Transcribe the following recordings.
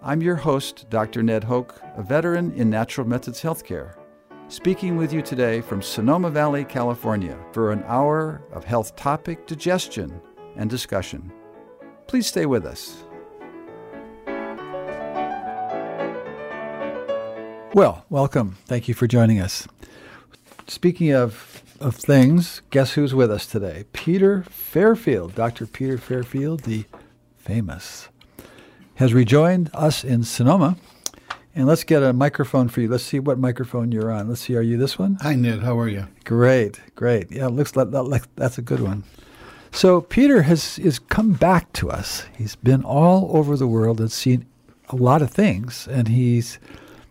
I'm your host, Dr. Ned Hoke, a veteran in natural methods healthcare, speaking with you today from Sonoma Valley, California, for an hour of health topic digestion and discussion. Please stay with us. Well, welcome. Thank you for joining us. Speaking of, of things, guess who's with us today? Peter Fairfield. Dr. Peter Fairfield, the famous, has rejoined us in Sonoma. And let's get a microphone for you. Let's see what microphone you're on. Let's see. Are you this one? Hi, Ned. How are you? Great, great. Yeah, it looks like, like that's a good one. So Peter has is come back to us. He's been all over the world and seen a lot of things, and he's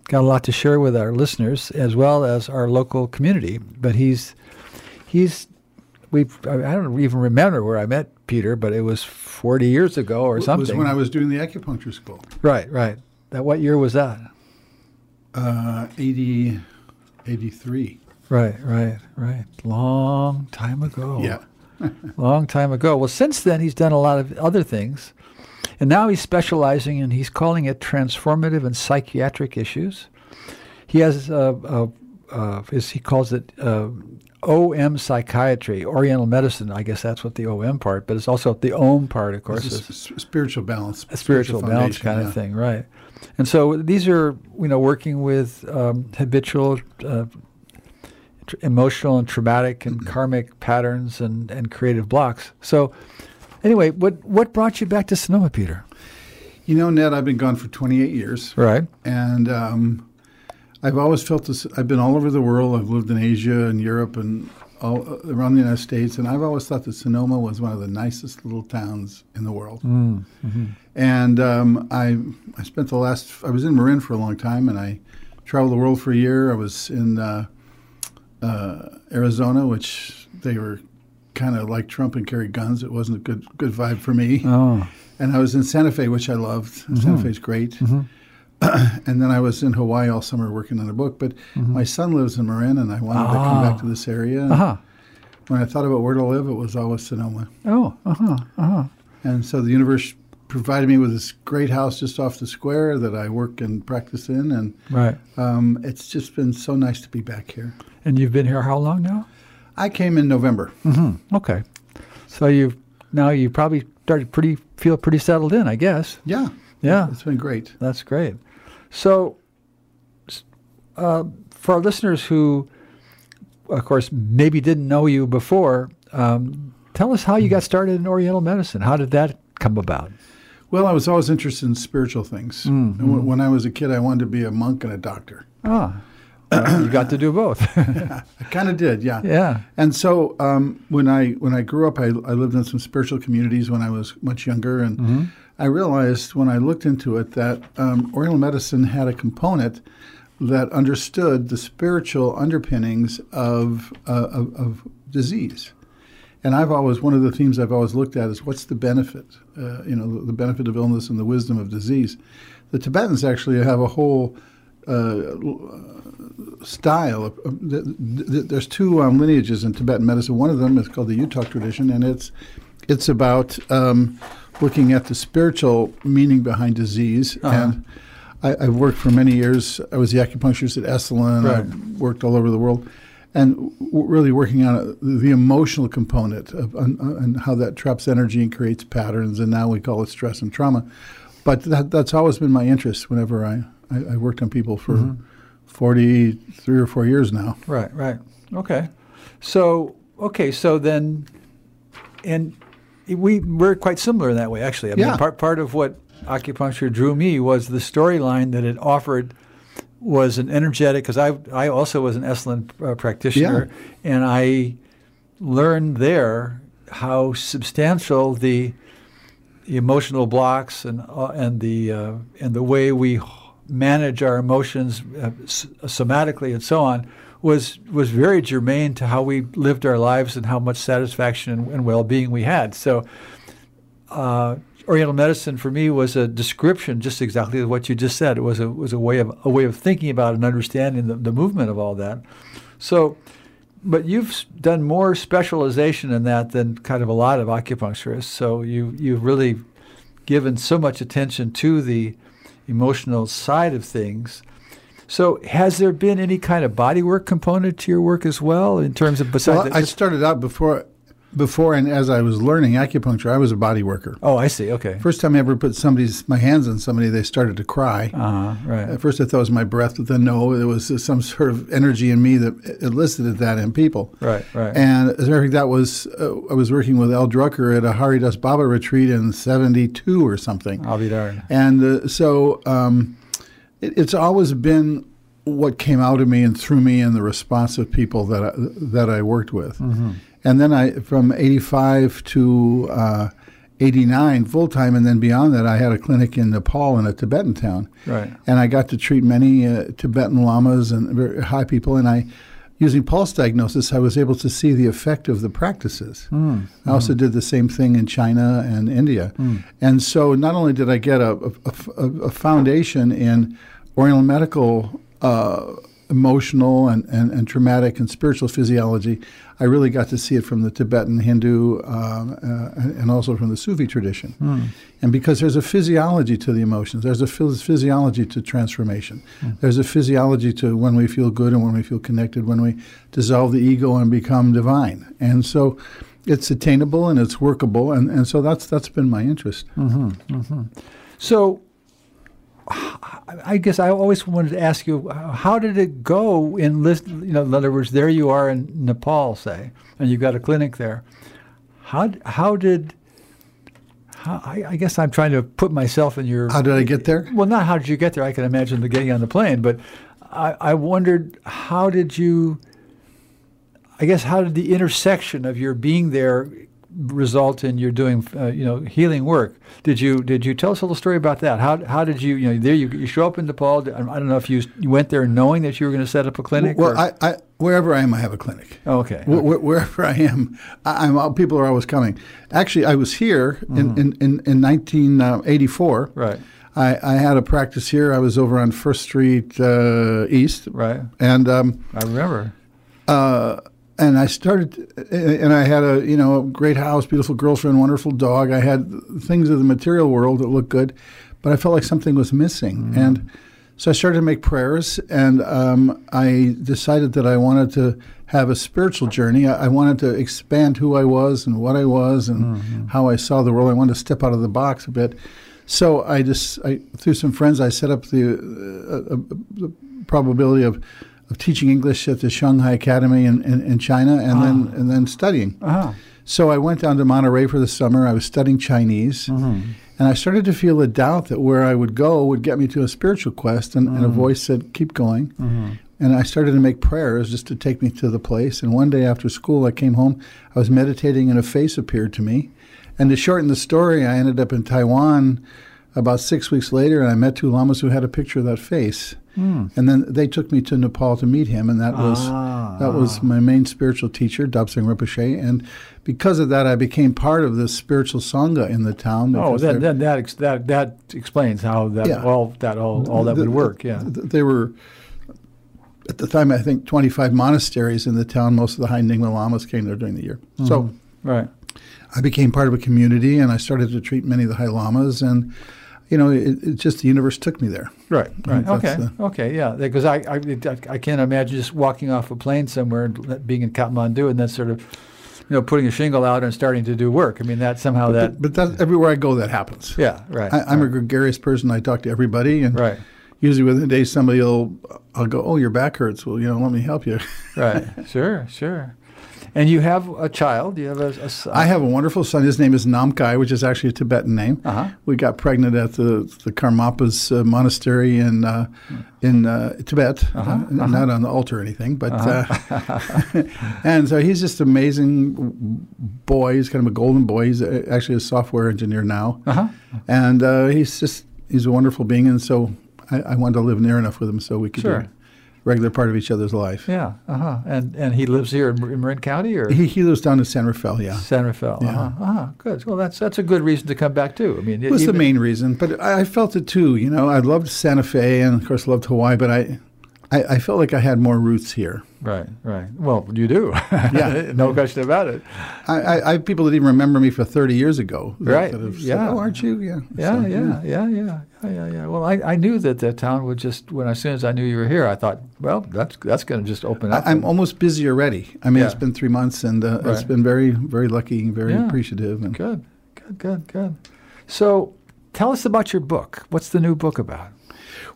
got a lot to share with our listeners as well as our local community. But he's he's we I don't even remember where I met Peter, but it was 40 years ago or It something. was when I was doing the acupuncture school. right, right. That what year was that? Uh, 80, 83. Right, right, right. Long time ago. Yeah. long time ago. Well, since then, he's done a lot of other things. And now he's specializing and he's calling it transformative and psychiatric issues. He has, a, uh, uh, as he calls it, uh, OM psychiatry, Oriental medicine. I guess that's what the OM part, but it's also the OM part, of course. Is is spiritual balance. a spiritual balance kind yeah. of thing, right? And so these are, you know, working with um, habitual, uh, tr- emotional and traumatic and Mm-hmm. karmic patterns and, and creative blocks. So, anyway, what what brought you back to Sonoma, Peter? You know, Ned, I've been gone for 28 years. Right. And um, I've always felt this. I've been all over the world. I've lived in Asia and Europe and all uh, around the United States. And I've always thought that Sonoma was one of the nicest little towns in the world. Mm, mm-hmm. And um, I, I spent the last, I was in Marin for a long time and I traveled the world for a year. I was in uh, uh, Arizona, which they were kind of like Trump and carried guns. It wasn't a good, good vibe for me. Oh. And I was in Santa Fe, which I loved. Santa Fe's great. and then I was in Hawaii all summer working on a book. But my son lives in Marin and I wanted to come back to this area. Uh huh. When I thought about where to live, it was always Sonoma. Oh. Uh huh. Uh huh. And so the universe provided me with this great house just off the square that I work and practice in, and Right. um, it's just been so nice to be back here. And you've been here how long now? I came in November. Mm-hmm. Okay. So you've now you probably started pretty feel pretty settled in, I guess. Yeah, Yeah. it's been great. That's great. So, uh, for our listeners who, of course, maybe didn't know you before, um, tell us how you got started in Oriental medicine. How did that come about? Well, I was always interested in spiritual things. And wh- When I was a kid, I wanted to be a monk and a doctor. Ah, well, you got to do both. I kind of did, yeah. yeah. And so um, when I when I grew up, I, I lived in some spiritual communities when I was much younger, and I realized when I looked into it that um, Oriental medicine had a component that understood the spiritual underpinnings of, uh, of of disease. And I've always one of the themes I've always looked at is what's the benefit, uh, you know, the, benefit of illness and the wisdom of disease. The Tibetans actually have a whole uh, style. Of, of, th- th- there's two um, lineages in Tibetan medicine. One of them is called the Yuthok tradition, and it's it's about um, looking at the spiritual meaning behind disease. Uh-huh. And I, I've worked for many years. I was the acupuncturist at Esalen. Right. I've worked all over the world, and w- really working on uh, the emotional component of on, and how that traps energy and creates patterns. And now we call it stress and trauma. But that, that's always been my interest. Whenever I, I, I worked on people for Mm-hmm. 43 or four years now. Right, right. Okay. So, okay, so then, and we we're quite similar in that way, actually. I mean, Yeah. part, part of what acupuncture drew me was the storyline that it offered was an energetic, because I, I also was an Esalen uh, practitioner, and I learned there how substantial the, the emotional blocks and, uh, and, the, uh, and the way we manage our emotions uh, somatically and so on was was very germane to how we lived our lives and how much satisfaction and, and well-being we had. So, uh, Oriental medicine for me was a description, just exactly what you just said. It was a was a way of a way of thinking about and understanding the, the movement of all that. So, but you've done more specialization in that than kind of a lot of acupuncturists. So you you've really given so much attention to the emotional side of things so, has there been any kind of bodywork component to your work as well, in terms of besides? Well, I started out before, before and as I was learning acupuncture, I was a body worker. Oh, I see. Okay. First time I ever put somebody's my hands on somebody, they started to cry. Uh-huh, right. At first, I thought it was my breath, but then no, it was some sort of energy in me that elicited that in people. Right, right. And as a matter of fact, that was uh, I was working with Al Drucker at a Haridas Baba retreat in '72 or something. I'll be darned. And uh, so. Um, it, it's always been what came out of me and through me and the response of people that I, that I worked with. Mm-hmm. And then I, from 85 to uh, 89 full time, and then beyond that, I had a clinic in Nepal in a Tibetan town. Right. And I got to treat many uh, Tibetan lamas and very high people. And I, using pulse diagnosis, I was able to see the effect of the practices. Mm. I also did the same thing in China and India. Mm. And so not only did I get a, a, a, a foundation in Oriental medical uh, emotional and, and, and, traumatic and spiritual physiology, I really got to see it from the Tibetan, Hindu, um, uh, and also from the Sufi tradition. Mm. And because there's a physiology to the emotions, there's a physiology to transformation, mm. there's a physiology to when we feel good and when we feel connected, when we dissolve the ego and become divine. And so it's attainable and it's workable, and, and so that's that's been my interest. Mm-hmm, mm-hmm. So I guess I always wanted to ask you, how did it go in list? You know, in other words, there you are in Nepal, say, and you've got a clinic there. How how did how, I, I, guess I'm trying to put myself in your. How did I get there? Well, not how did you get there. I can imagine the getting on the plane, but I, I wondered how did you. I guess how did the intersection of your being there result in your doing uh, you know healing work. Did you did you tell us a little story about that? How how did you you know there you, you show up in Nepal? I don't know if you, you went there knowing that you were going to set up a clinic. Well, I, I, wherever I am, I have a clinic. Oh, okay. Wh- wh- wherever I am, I, am people are always coming. Actually, I was here mm-hmm. in, in, in, in 1984. Right. I, I, had a practice here. I was over on First Street uh, East. Right. And um, I remember. Uh, and I started, and I had a you know a great house, beautiful girlfriend, wonderful dog. I had things of the material world that looked good, but I felt like something was missing, mm. and so I started to make prayers, and um, I decided that I wanted to have a spiritual journey. I, I, wanted to expand who I was and what I was and mm-hmm. how I saw the world. I wanted to step out of the box a bit. So I just, I, through some friends, I set up the, uh, uh, the probability of of teaching English at the Shanghai Academy in, in, in China and then Ah. and then studying. Uh-huh. So I went down to Monterey for the summer. I was studying Chinese, Mm-hmm. and I started to feel a doubt that where I would go would get me to a spiritual quest. And, and a voice said, "Keep going." Mm-hmm. And I started to make prayers just to take me to the place. And one day after school, I came home. I was meditating, and a face appeared to me. And to shorten the story, I ended up in Taiwan about six weeks later, and I met two lamas who had a picture of that face. Mm. And then they took me to Nepal to meet him, and that was Ah. that was my main spiritual teacher, Dabzang Rinpoche. And because of that, I became part of this spiritual sangha in the town. Oh, because that that that, ex- that that explains how that Yeah. all that all, all that the- would work. Yeah. th- They were at the time, I think, 25 monasteries in the town. Most of the high Nyingma lamas came there during the year. So Right. I became part of a community, and I started to treat many of the high lamas, and you know, it, it just the universe took me there. Right, right. Okay, the- okay, yeah. Because I, I, I can't imagine just walking off a plane somewhere and being in Kathmandu and then sort of, you know, putting a shingle out and starting to do work. I mean, that somehow that, But, but that everywhere I go, that happens. yeah, right. I, I'm a gregarious person. I talk to everybody, and right, usually within a day, somebody will I'll go, "Oh, your back hurts. Well, you know, let me help you." right. Sure, sure. And you have a child. You have a, a son. I have a wonderful son. His name is Namkai, which is actually a Tibetan name. Uh-huh. We got pregnant at the the Karmapas uh, monastery in uh, in uh, Tibet, Uh-huh, uh, uh-huh. not on the altar or anything, but Uh-huh. uh, and so he's just an amazing boy. He's kind of a golden boy. He's uh, actually a software engineer now, Uh-huh. and uh, he's just he's a wonderful being. And so I, I wanted to live near enough with him so we could Sure. Regular part of each other's life. Yeah. Uh huh. And and he lives here in, in Marin County or He, he lives down in San Rafael, yeah. San Rafael. Yeah. Uh-huh. uh-huh. Good. Well, that's that's a good reason to come back too. I mean, It was the main reason, but I, I felt it too. You know, I loved Santa Fe and, of course, loved Hawaii, but I, I, I felt like I had more roots here. Right. Right. Well, you do. Yeah. no question about it. I, I, I have people that even remember me for 30 years ago. that- Right, that have said, yeah. oh, aren't you? Yeah. Yeah, So, yeah, yeah, yeah, yeah, yeah, yeah. Well, I, I knew that the town would just when as soon as I knew you were here, I thought, well, that's that's going to just open up. I, I'm almost busy already. I mean, it's been three months, and uh, it's Right. been very, very lucky, very Yeah. appreciative. And good, good, good, good. So, tell us about your book. What's the new book about?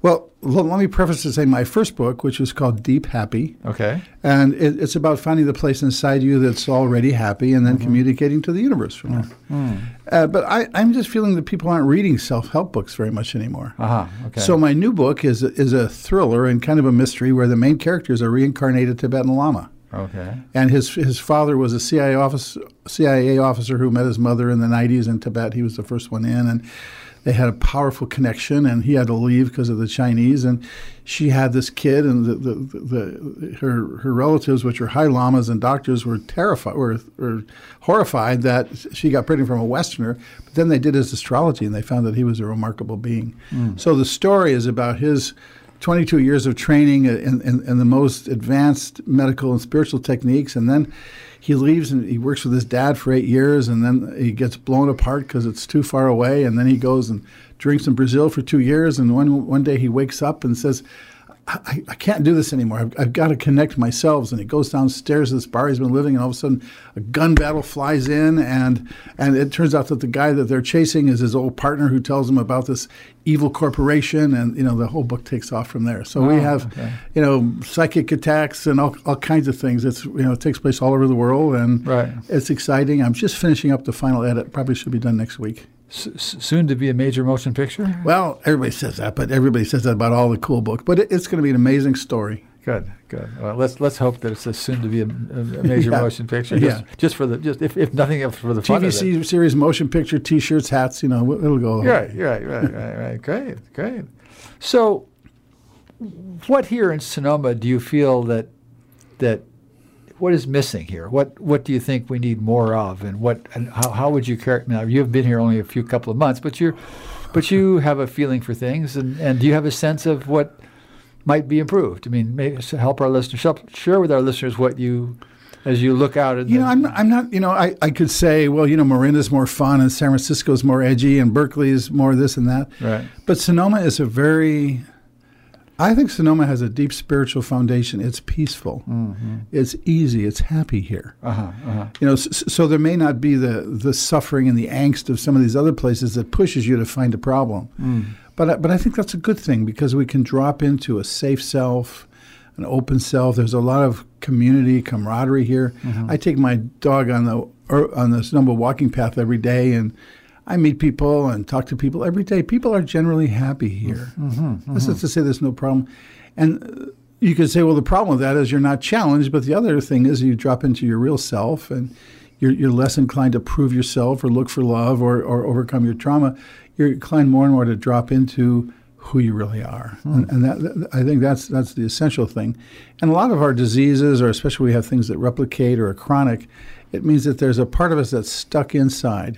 Well, l- let me preface to say my first book, which is called Deep Happy, Okay. and it, it's about finding the place inside you that's already happy, and then communicating to the universe from there. Uh, but I, I'm just feeling that people aren't reading self-help books very much anymore. Uh huh. Okay. So my new book is a, is a thriller and kind of a mystery where the main character is a reincarnated Tibetan Lama. okay. And his his father was a CIA officer, CIA officer who met his mother in the 90s in Tibet. He was the first one in, and they had a powerful connection. And he had to leave because of the Chinese. And she had this kid, and the, the, the, her her relatives, which were high lamas and doctors, were terrified, were, were horrified that she got pregnant from a Westerner. But then they did his astrology, and they found that he was a remarkable being. Mm. So the story is about his 22 years of training in, in, in the most advanced medical and spiritual techniques. And then he leaves and he works with his dad for eight years. And then he gets blown apart because it's too far away. And then he goes and drinks in Brazil for two years. And one, one day he wakes up and says, I, I can't do this anymore. I've, I've got to connect myself. And he goes downstairs to this bar he's been living, and all of a sudden, a gun battle flies in, and and it turns out that the guy that they're chasing is his old partner who tells him about this evil corporation, and you know the whole book takes off from there. So we Oh, have, okay. you know, psychic attacks and all, all kinds of things. It's you know it takes place all over the world, and Right. it's exciting. I'm just finishing up the final edit. Probably should be done next week. S- s- soon to be a major motion picture. Mm-hmm. Well, everybody says that, but everybody says that about all the cool books. But it, it's going to be an amazing story. Good, good. Well, let's let's hope that it's a soon to be a, a major Yeah. motion picture. Just, Yeah. just for the just if, if nothing else for the fun of it. TV series, motion picture, T-shirts, hats. You know, it'll go. Right, right, right, right, right. Great, great. So, what here in Sonoma do you feel that that what is missing here? What what do you think we need more of, and what and how, how would you characterize? Now you've been here only a few couple of months, but you're but you have a feeling for things, and, and do you have a sense of what might be improved? I mean, maybe help our listeners help share with our listeners what you as you look out. At You know, I'm not, I'm not. You know, I, I could say, well, you know, Marinda's more fun, and San Francisco's more edgy, and Berkeley's more this and that. right. But Sonoma is a very. I think Sonoma has a deep spiritual foundation. It's peaceful. It's easy. It's happy here. Uh huh. Uh-huh. You know, so, so there may not be the the suffering and the angst of some of these other places that pushes you to find a problem. But I, but I think that's a good thing because we can drop into a safe self, an open self. There's a lot of community camaraderie here. I take my dog on the or on the Sonoma walking path every day, and I meet people and talk to people every day. People are generally happy here. Mm-hmm, mm-hmm, that's mm-hmm. not to say there's no problem, and. uh, You could say, well, the problem with that is you're not challenged, but the other thing is you drop into your real self and you're, you're less inclined to prove yourself or look for love or, or overcome your trauma. You're inclined more and more to drop into who you really are, hmm. and, and that, that- I think that's that's the essential thing. And a lot of our diseases, or especially we have things that replicate or are chronic, it means that there's a part of us that's stuck inside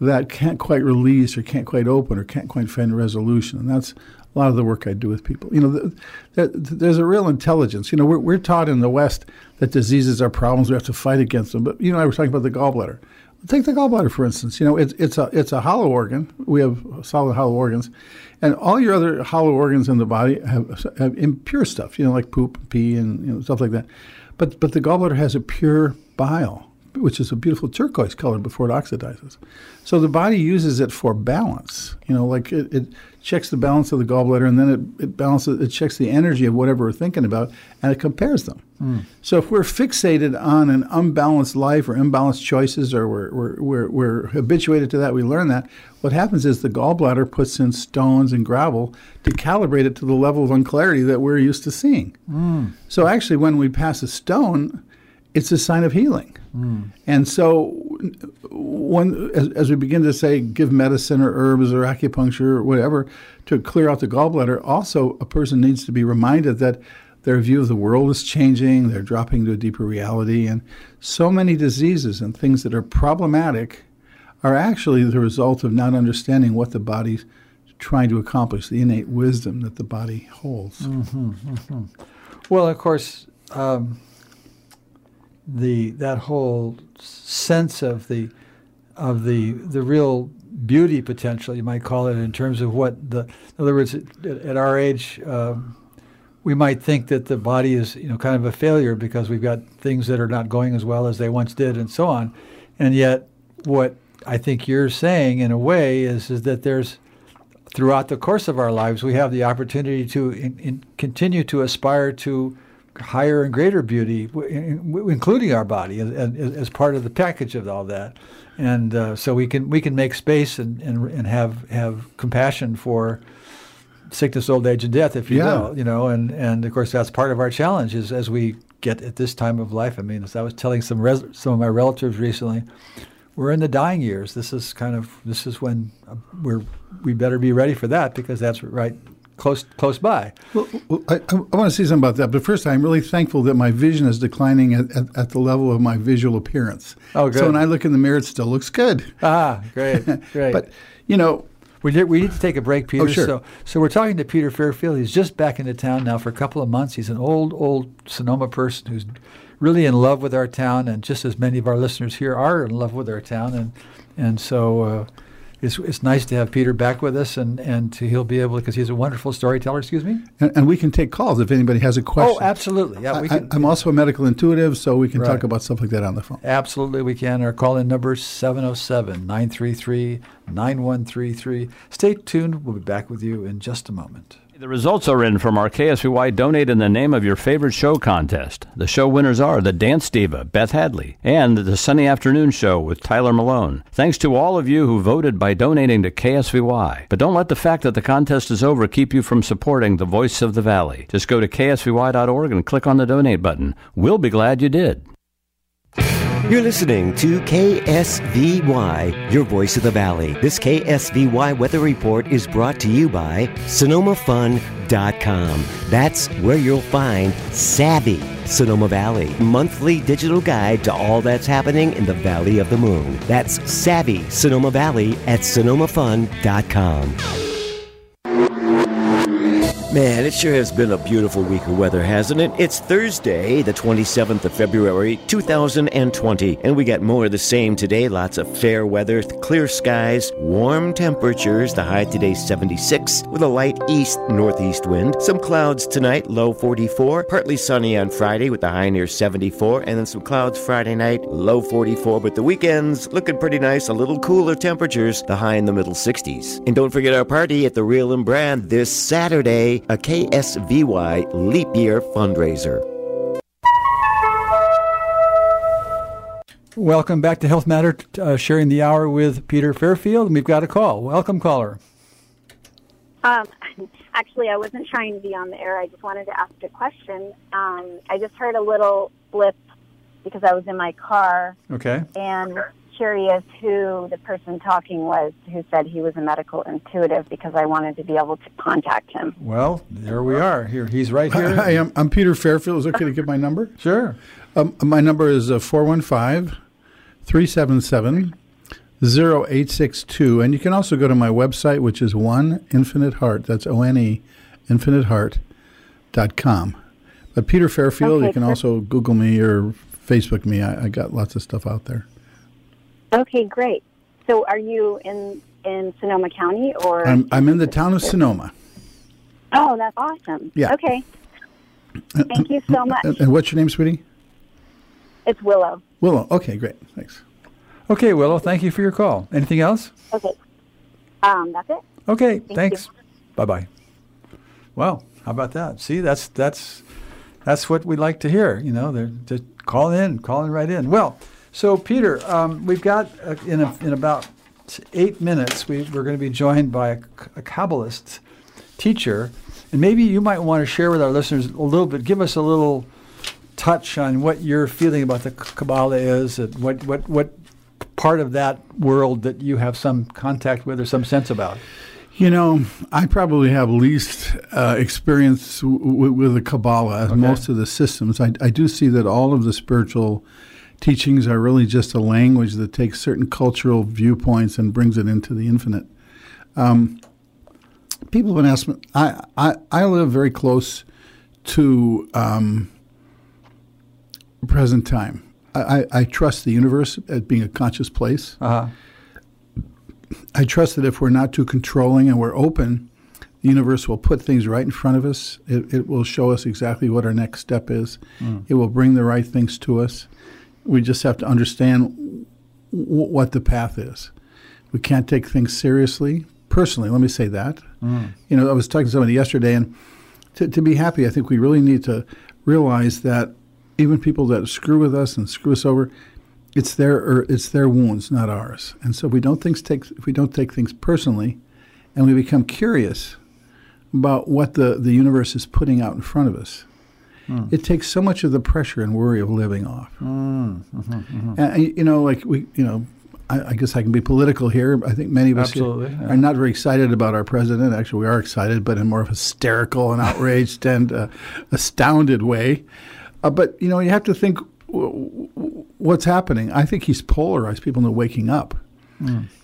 that can't quite release or can't quite open or can't quite find resolution. And that's a lot of the work I do with people. You know, th th there's a real intelligence. You know, we're, we're taught in the West that diseases are problems. We have to fight against them. But, you know, I was talking about the gallbladder. Take the gallbladder, for instance. You know, it's, it's, a, it's a hollow organ. We have solid hollow organs. And all your other hollow organs in the body have, have impure stuff, you know, like poop, pee, and you know, stuff like that. But, but the gallbladder has a pure bile which is a beautiful turquoise color before it oxidizes. So the body uses it for balance. You know, like it, it checks the balance of the gallbladder and then it, it balances, it checks the energy of whatever we're thinking about and it compares them. Hmm. So if we're fixated on an unbalanced life or imbalanced choices or we're, we're, we're, we're habituated to that, we learn that, what happens is the gallbladder puts in stones and gravel to calibrate it to the level of unclarity that we're used to seeing. Hmm. So actually, when we pass a stone, it's a sign of healing. And so one as, as, we begin to say, give medicine or herbs or acupuncture or whatever to clear out the gallbladder, also a person needs to be reminded that their view of the world is changing. They're dropping to a deeper reality, and so many diseases and things that are problematic are actually the result of not understanding what the body's trying to accomplish, the innate wisdom that the body holds. Mm-hmm, mm-hmm. Well, of course. Um, the that whole sense of the of the the real beauty potential, you might call it, in terms of what the. In other words, at, at our age, um, we might think that the body is you know kind of a failure because we've got things that are not going as well as they once did, and so on. And yet, what I think you're saying, in a way, is is that there's throughout the course of our lives, we have the opportunity to in, in continue to aspire to higher and greater beauty, including our body, as, as, part of the package of all that. And uh, so we can we can make space and, and, and have have compassion for sickness, old age, and death, if you yeah. will. You know, and, and of course that's part of our challenge is as we get at this time of life. I mean, as I was telling some res- some of my relatives recently, we're in the dying years. This is kind of this is when uh, we're we better be ready for that because that's right close close by. Well, I, I, want to say something about that, but first, I'm really thankful that my vision is declining at, at, at, the level of my visual appearance. Oh, good. So when I look in the mirror, it still looks good. Ah, great, great. but you know. We, did, we need to take a break, Peter. Oh, sure. So, so we're talking to Peter Fairfield. He's just back into town now for a couple of months. He's an old, old Sonoma person who's really in love with our town, and just as many of our listeners here are in love with our town, and and so uh, it's, it's nice to have Peter back with us, and, and to, he'll be able because he's a wonderful storyteller. Excuse me. And, and, we can take calls if anybody has a question. Oh, absolutely. Yeah, we can. I, am also a medical intuitive, so we can right. talk about stuff like that on the phone. Absolutely, we can. Our call in number is 707 933 9133. Stay tuned. We'll be back with you in just a moment. The results are in from our KSVY Donate in the Name of Your Favorite Show contest. The show winners are the Dance Diva, Beth Hadley, and the Sunny Afternoon Show with Tyler Malone. Thanks to all of you who voted by donating to KSVY. But don't let the fact that the contest is over keep you from supporting the Voice of the Valley. Just go to ksvy.org and click on the donate button. We'll be glad you did. You're listening to KSVY, your voice of the valley. This KSVY weather report is brought to you by SonomaFun.com. That's where you'll find Savvy Sonoma Valley, monthly digital guide to all that's happening in the Valley of the Moon. That's Savvy Sonoma Valley at SonomaFun.com. Man, it sure has been a beautiful week of weather, hasn't it? It's Thursday, the 27th of February, 2020, and we got more of the same today. Lots of fair weather, clear skies, warm temperatures. The high today 76 with a light east northeast wind. Some clouds tonight, low 44. Partly sunny on Friday with the high near 74, and then some clouds Friday night, low 44. But the weekends looking pretty nice, a little cooler temperatures, the high in the middle 60s. And don't forget our party at the Real and Brand this Saturday a KSVY Leap Year fundraiser. Welcome back to Health Matter, uh, sharing the hour with Peter Fairfield, and we've got a call. Welcome, caller. Um, actually, I wasn't trying to be on the air. I just wanted to ask a question. Um, I just heard a little blip because I was in my car. Okay. And curious who the person talking was who said he was a medical intuitive because I wanted to be able to contact him. Well, there we are. Here, he's right here. Hi, I'm, I'm Peter Fairfield. Is it okay to give my number? Sure. Um, my number is uh, 415 377 0862. And you can also go to my website, which is One Infinite Heart. That's O N E, infiniteheart.com. But Peter Fairfield, okay, you can perfect. also Google me or Facebook me. I, I got lots of stuff out there. Okay, great. So are you in in Sonoma County or? I'm I'm in the town of Sonoma. Oh, that's awesome. Yeah. Okay. Thank you so much. And what's your name, sweetie? It's Willow. Willow. Okay, great. Thanks. Okay, Willow. Thank you for your call. Anything else? Okay. Um, that's it. Okay. Thank thanks. Bye bye. Well, how about that? See, that's that's that's what we like to hear. You know, they're just calling in, calling right in. Well. So, Peter, um, we've got uh, in, a, in about eight minutes, we, we're going to be joined by a, a Kabbalist teacher. And maybe you might want to share with our listeners a little bit, give us a little touch on what your feeling about the Kabbalah is and what, what, what part of that world that you have some contact with or some sense about? You know, I probably have least uh, experience w- w- with the Kabbalah as Okay. most of the systems. I, I do see that all of the spiritual teachings are really just a language that takes certain cultural viewpoints and brings it into the infinite. Um, people have been asking. I, I I live very close to um, present time. I, I, I trust the universe as being a conscious place. Uh-huh. I trust that if we're not too controlling and we're open, the universe will put things right in front of us. It, it will show us exactly what our next step is. It will bring the right things to us. We just have to understand w- what the path is. We can't take things seriously. Personally, let me say that. Mm. You know, I was talking to somebody yesterday, and to, to be happy, I think we really need to realize that even people that screw with us and screw us over, it's their or it's their wounds, not ours. And so if we don't things take if we don't take things personally, and we become curious about what the, the universe is putting out in front of us, it takes so much of the pressure and worry of living off. And, and, you know, like we, you know, I, I guess I can be political here. I think many of us Absolutely, yeah. are not very excited about our president. Actually, we are excited, but in more of a hysterical and outraged and uh, astounded way. Uh, but you know, you have to think w- w- what's happening. I think he's polarized people into waking up.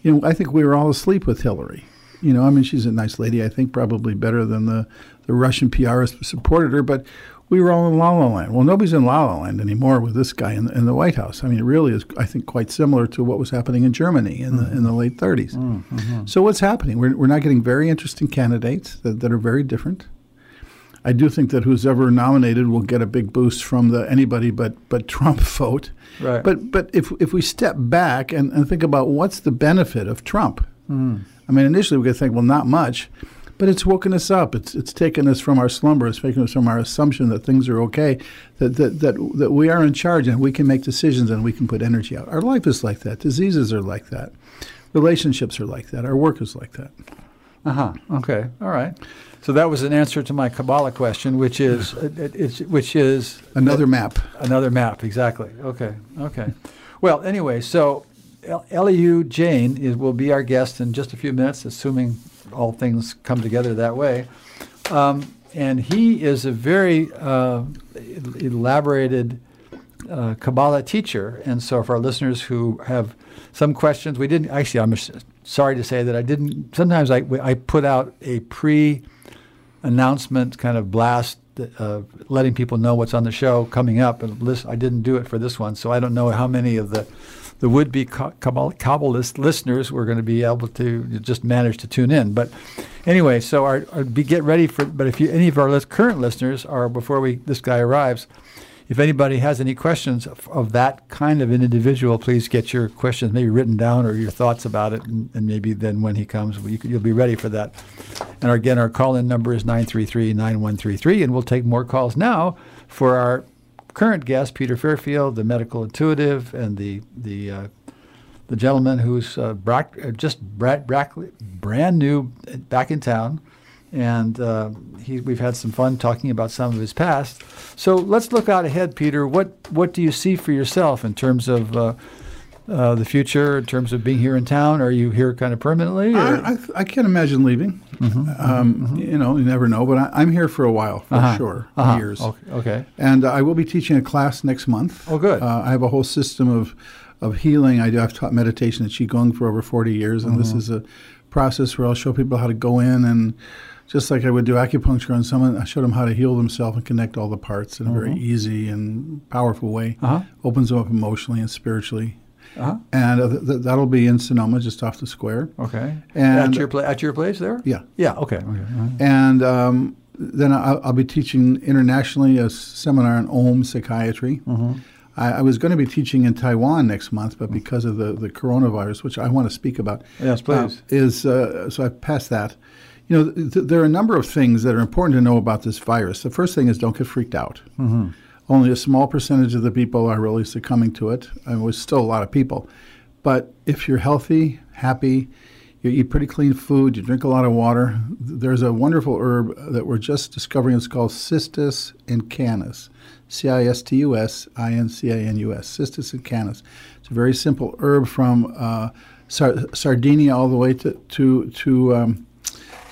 You know, I think we were all asleep with Hillary. You know, I mean, she's a nice lady. I think probably better than the, the Russian PRs supported her. But we were all in La La Land. Well, nobody's in La La Land anymore with this guy in, in the White House. I mean, it really is, I think, quite similar to what was happening in Germany in the in the late 30s. Mm-hmm, mm-hmm. So what's happening? We're, we're not getting very interesting candidates that, that are very different. I do think that who's ever nominated will get a big boost from the anybody but but Trump vote. Right. But but if if we step back and, and think about what's the benefit of Trump, mm. I mean, initially we could think, well, not much, but it's woken us up. It's it's taken us from our slumber. It's taken us from our assumption that things are okay, that that that, that we are in charge and we can make decisions and we can put energy out. Our life is like that. Diseases are like that. Relationships are like that. Our work is like that. Uh huh. Okay. All right. So that was an answer to my Kabbalah question, which is it, it- it's, which is Another map. another map. Exactly. Okay. Okay. Well, anyway, so El- Elihu Jane is, will be our guest in just a few minutes, assuming all things come together that way. Um, and he is a very uh, elaborated uh, Kabbalah teacher. And so, for our listeners who have some questions, we didn't actually. I'm sorry to say that I didn't. Sometimes I, I put out a pre announcement kind of blast, uh, letting people know what's on the show coming up. And list, I didn't do it for this one, so I don't know how many of the the would-be Ka- Kabbalist listeners were going to be able to just manage to tune in. But anyway, so our, our be, get ready for. But if you any of our lis- current listeners are before we this guy arrives. If anybody has any questions of, of that kind of an individual, please get your questions maybe written down or your thoughts about it, and, and maybe then when he comes, you, you'll be ready for that. And again, our call-in number is 933-9133, and we'll take more calls now for our current guest, Peter Fairfield, the medical intuitive, and the the uh, the gentleman who's uh, brack, uh, just bra- brack, brand new uh, back in town, and uh, he, we've had some fun talking about some of his past. So let's look out ahead, Peter. What what do you see for yourself in terms of uh, the future, in terms of being here in town? Are you here kind of permanently? I, I, I can't imagine leaving. um, You know, you never know, but I, I'm here for a while, for Uh-huh. sure, Uh-huh. years. Okay. okay. And I will be teaching a class next month. Oh, good. Uh, I have a whole system of, of healing. I do, I've taught meditation and Qigong for over 40 years, and Mm-hmm. this is a process where I'll show people how to go in and just like I would do acupuncture on someone, I showed them how to heal themselves and connect all the parts in a very easy and powerful way. Mm-hmm. Uh-huh. Opens them up emotionally and spiritually. Uh-huh. And uh, th- th- that'll be in Sonoma, just off the square. Okay. And- at your pla- at your place there? Yeah. Yeah. Okay. okay. uh-huh. And um, then I'll, I'll be teaching internationally a seminar on Om psychiatry. I, I was going to be teaching in Taiwan next month, but because of the, the coronavirus, which I want to speak about, Yes, please. uh, is uh, so I passed that. You know, th- there are a number of things that are important to know about this virus. The first thing is don't get freaked out. Only a small percentage of the people are really succumbing to it. I mean, it's still a lot of people. But if you're healthy, happy, you eat pretty clean food, you drink a lot of water. There's a wonderful herb that we're just discovering. It's called Cistus incanus, C I S T U S I N C A N U S, Cistus incanus. It's a very simple herb from uh, Sar- Sardinia all the way to to to, um,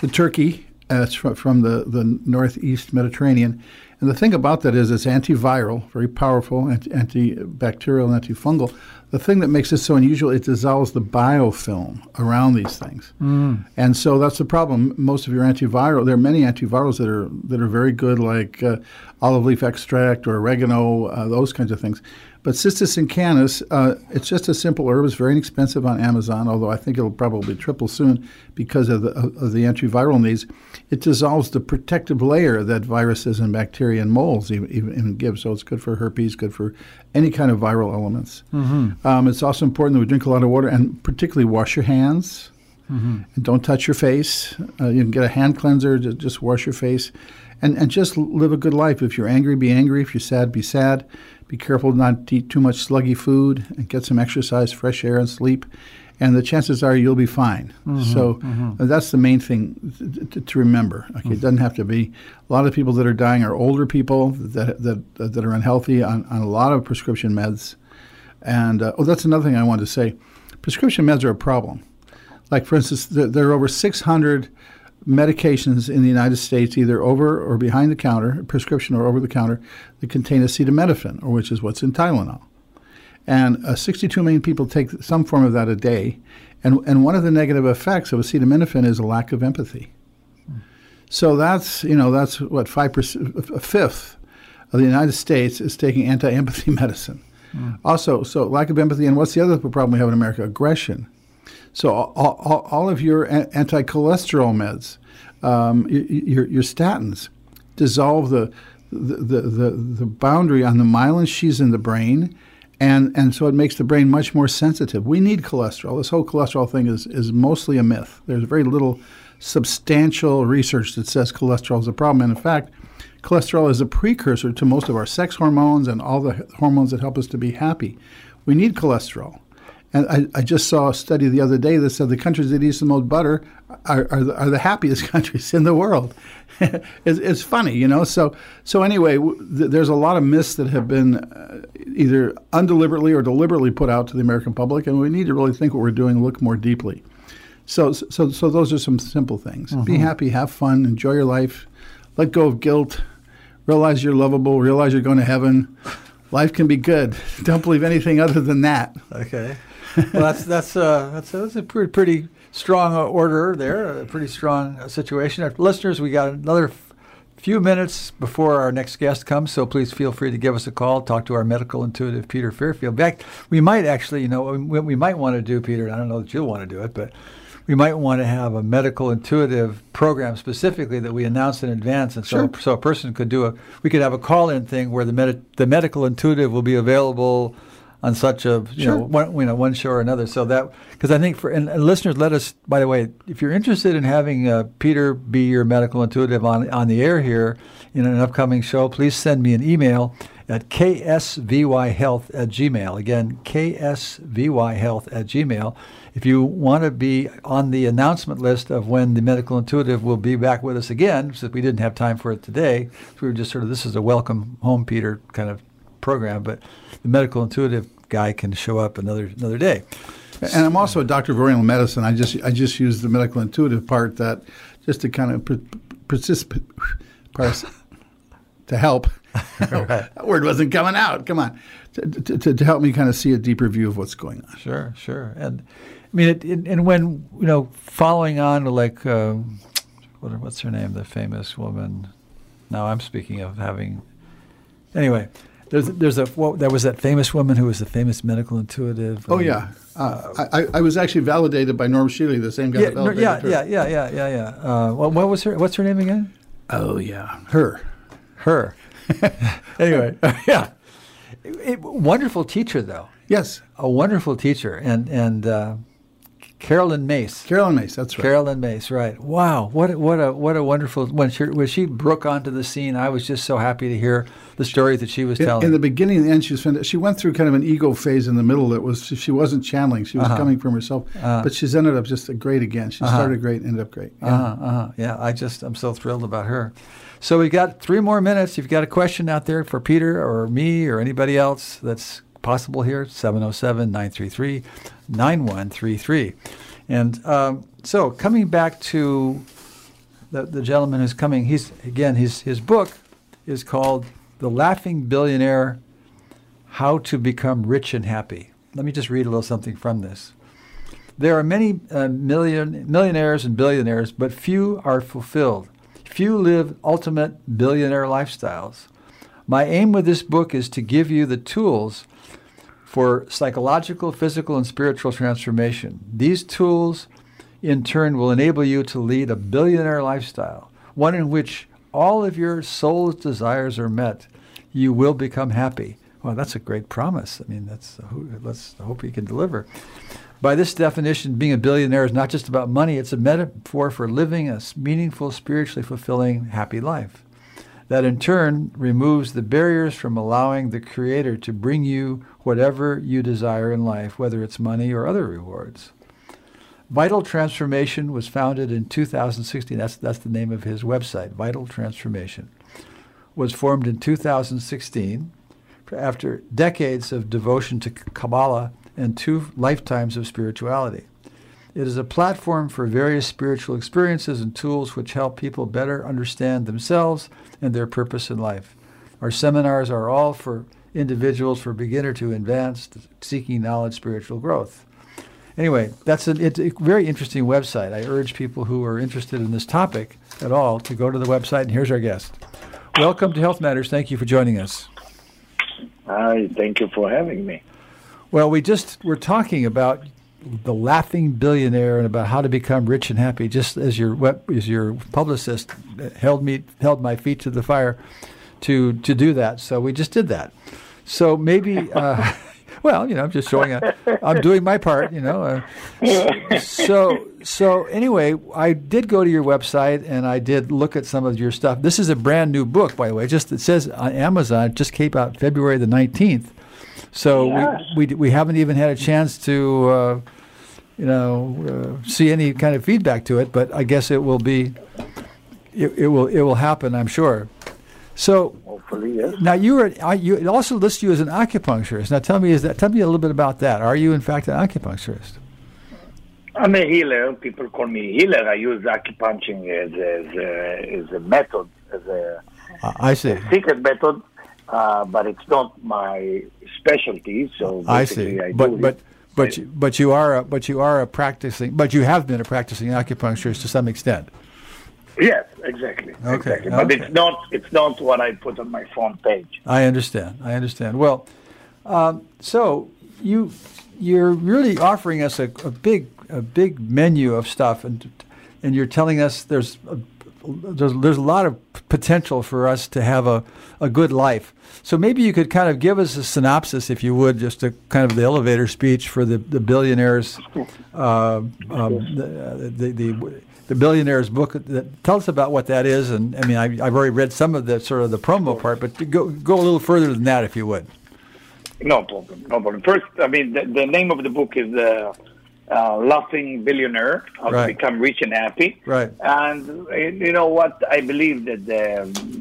to Turkey. Uh, it's from, from the, the northeast Mediterranean. And the thing about that is it's antiviral, very powerful, anti- antibacterial, antifungal. The thing that makes it so unusual, it dissolves the biofilm around these things. Mm. And so that's the problem. Most of your antiviral, there are many antivirals that are that are very good, like uh, olive leaf extract or oregano, uh, those kinds of things. But Cistus incanus, uh, it's just a simple herb. It's very inexpensive on Amazon, although I think it'll probably triple soon because of the, of the antiviral needs. It dissolves the protective layer that viruses and bacteria and molds even, even give. So it's good for herpes, good for any kind of viral elements. Mm-hmm. Um, it's also important that we drink a lot of water and particularly wash your hands. Mm-hmm. And don't touch your face. Uh, you can get a hand cleanser. Just wash your face, and and just live a good life. If you're angry, be angry. If you're sad, be sad. Be careful not to eat too much sluggy food and get some exercise, fresh air, and sleep. And the chances are you'll be fine. Mm-hmm, so mm-hmm. that's the main thing to, to remember. Okay, mm-hmm. it doesn't have to be. A lot of people that are dying are older people that that that are unhealthy on, on a lot of prescription meds. And uh, oh, that's another thing I wanted to say. Prescription meds are a problem. Like for instance, there, there are over 600 medications in the United States, either over or behind the counter, prescription or over the counter, that contain acetaminophen, or which is what's in Tylenol. And uh, 62 million people take some form of that a day. And, and one of the negative effects of acetaminophen is a lack of empathy. So that's, you know, that's what, 5%, a fifth of the United States is taking anti empathy medicine. Mm. Also, so lack of empathy. And what's the other problem we have in America? Aggression. So all, all, all of your anti-cholesterol meds, um, your, your statins, dissolve the, the, the, the boundary on the myelin sheaths in the brain, and, and so it makes the brain much more sensitive. We need cholesterol. This whole cholesterol thing is, is mostly a myth. There's very little substantial research that says cholesterol is a problem. And in fact, cholesterol is a precursor to most of our sex hormones and all the hormones that help us to be happy. We need cholesterol. And I, I, just saw a study the other day that said the countries that eat the most butter are, are, the, are the happiest countries in the world. it's, it's, funny, you know. So so anyway, w- th- there's a lot of myths that have been uh, either undeliberately or deliberately put out to the American public, and we need to really think what we're doing, look more deeply. So so so those are some simple things. Mm-hmm. Be happy, have fun, enjoy your life, let go of guilt, realize you're lovable, realize you're going to heaven. Life can be good. Don't believe anything other than that. Okay well, that's that's uh, that's, that's a pretty pretty strong uh, order there. A pretty strong uh, situation. Our listeners, we got another few minutes before our next guest comes, so please feel free to give us a call. Talk to our medical intuitive, Peter Fairfield. Back, we might actually, you know, what we might want to do, Peter. I don't know that you'll want to do it, but we might want to have a medical intuitive program specifically that we announce in advance, and so sure. so a person could do a we could have a call in thing where the med- the medical intuitive will be available on such a you sure. know one you know one show or another. So that because I think for and, and, listeners, let us by the way, if you're interested in having uh, Peter be your medical intuitive on on the air here in an upcoming show, please send me an email at ksvyhealth at gmail. Again, ksvyhealth at gmail. If you want to be on the announcement list of when the medical intuitive will be back with us again, since we didn't have time for it today, so we were just sort of this is a welcome home, Peter kind of program, but the medical intuitive guy can show up another another day. And I'm also a doctor of oriental medicine. I just I just use the medical intuitive part that just to kind of persist to help. that word wasn't coming out. Come on, to, to, to, help me kind of see a deeper view of what's going on. Sure, sure. And I mean, it, it, and when you know, following on to like uh, what, what's her name, the famous woman. Now I'm speaking of having. Anyway, there's there's a well, there was that famous woman who was the famous medical intuitive. Oh um, yeah, uh, I, I was actually validated by Norm Shealy, the same guy. Yeah, that yeah, yeah, yeah, yeah, yeah, yeah. Uh, what, what was her? What's her name again? Oh yeah, her, her. anyway, yeah, it, it, wonderful teacher though. Yes, a wonderful teacher, and and uh, Myss. Caroline Myss, that's right. Caroline Myss, right? Wow, what a, what a what a wonderful when she when she broke onto the scene. I was just so happy to hear the story that she was in, telling. In the beginning and the end, she was she went through kind of an ego phase in the middle. That was she wasn't channeling; she was uh-huh. coming from herself. Uh-huh. But she's ended up just great again. She uh-huh. started great, ended up great. Yeah. Uh-huh, uh-huh. yeah, I just I'm so thrilled about her. So we got three more minutes. If you've got a question out there for Peter or me or anybody else that's possible here, 707 933 9133. And um, so, coming back to the, the gentleman who's coming, he's again his his book is called "The Laughing Billionaire: How to Become Rich and Happy." Let me just read a little something from this. There are many uh, million millionaires and billionaires, but few are fulfilled. Few live ultimate billionaire lifestyles. My aim with this book is to give you the tools for psychological, physical, and spiritual transformation. These tools, in turn, will enable you to lead a billionaire lifestyle, one in which all of your soul's desires are met. You will become happy. Well, that's a great promise. I mean, that's let's hope he can deliver. By this definition, being a billionaire is not just about money, it's a metaphor for living a meaningful, spiritually fulfilling, happy life that in turn removes the barriers from allowing the Creator to bring you whatever you desire in life, whether it's money or other rewards. Vital Transformation was founded in 2016. That's, that's the name of his website, Vital Transformation. Was formed in 2016 after decades of devotion to Kabbalah and two lifetimes of spirituality. It is a platform for various spiritual experiences and tools which help people better understand themselves and their purpose in life. Our seminars are all for individuals, for beginner to advanced, seeking knowledge, spiritual growth. Anyway, that's a, it's a very interesting website. I urge people who are interested in this topic at all to go to the website. And here's our guest. Welcome to Health Matters. Thank you for joining us. Hi, thank you for having me. Well, we just were talking about the laughing billionaire and about how to become rich and happy. Just as your as your publicist held me held my feet to the fire to to do that. So we just did that. So maybe. Uh, well, you know, I'm just showing. Up i am doing my part, you know. Uh, so, so anyway, I did go to your website and I did look at some of your stuff. This is a brand new book, by the way. Just it says on Amazon, it just came out February the 19th. So yes. we, we we haven't even had a chance to, uh, you know, uh, see any kind of feedback to it. But I guess it will be, it, it will it will happen. I'm sure. So hopefully, yes. Now you are you it also lists you as an acupuncturist. Now tell me is that tell me a little bit about that. Are you in fact an acupuncturist? I'm a healer. People call me healer. I use acupuncture as as a, as a method, as a, uh, I see. A secret method, uh, but it's not my specialty. So I see. I but but but you, but you are a, but you are a practicing but you have been a practicing acupuncturist to some extent. Yes, exactly. Okay, exactly. But okay. it's not it's not what I put on my front page. I understand. I understand. Well, um, so you you're really offering us a, a, big a big menu of stuff, and and you're telling us there's a, there's there's a lot of potential for us to have a, a good life. So maybe you could kind of give us a synopsis, if you would, just a kind of the elevator speech for the the billionaires, uh, um, the, the, the the billionaires book. That, tell us about what that is, and I mean, I, have already read some of the sort of the promo part, but go go a little further than that, if you would. No problem. No problem. First, I mean, the, the name of the book is uh, uh, "Laughing Billionaire: How right. to Become Rich and Happy." Right. And you know what? I believe that the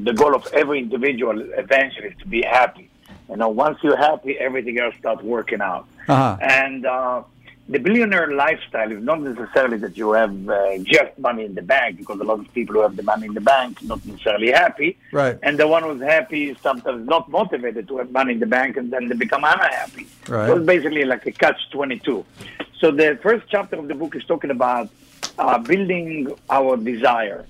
the goal of every individual eventually is to be happy. You know, once you're happy, everything else starts working out. Uh-huh. And uh, the billionaire lifestyle is not necessarily that you have uh, just money in the bank, because a lot of people who have the money in the bank not necessarily happy. Right. And the one who's happy is sometimes not motivated to have money in the bank, and then they become unhappy. Right. So it's basically like a catch twenty two. So the first chapter of the book is talking about uh, building our desire.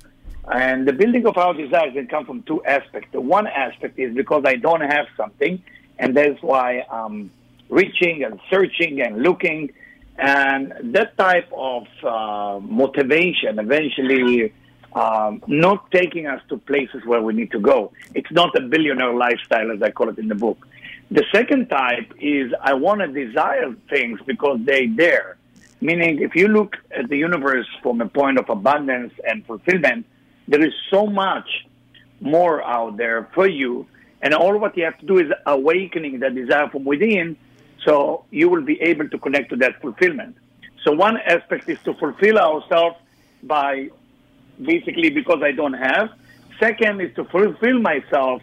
And the building of our desire can come from two aspects. The one aspect is because I don't have something, and that's why I'm reaching and searching and looking and that type of uh, motivation eventually um, not taking us to places where we need to go. It's not a billionaire lifestyle, as I call it in the book. The second type is I want to desire things because they're there. Meaning, if you look at the universe from a point of abundance and fulfillment, there is so much more out there for you. And all what you have to do is awakening that desire from within so you will be able to connect to that fulfillment. So one aspect is to fulfill ourselves by basically because I don't have. Second is to fulfill myself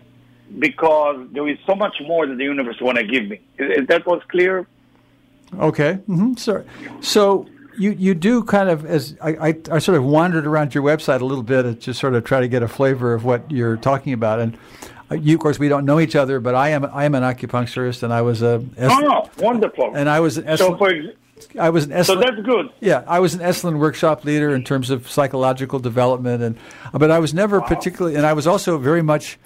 because there is so much more that the universe want to give me. That was clear. Okay. Mm-hmm. So, so you you do kind of as I, I, I sort of wandered around your website a little bit to just sort of try to get a flavor of what you're talking about and. Uh, you, of course, we don't know each other, but I am I am an acupuncturist, and I was a oh wonderful, and I was an so for I was an Esalen, so that's good. Yeah, I was an Esalen workshop leader in terms of psychological development, and but I was never wow. particularly, and I was also very much.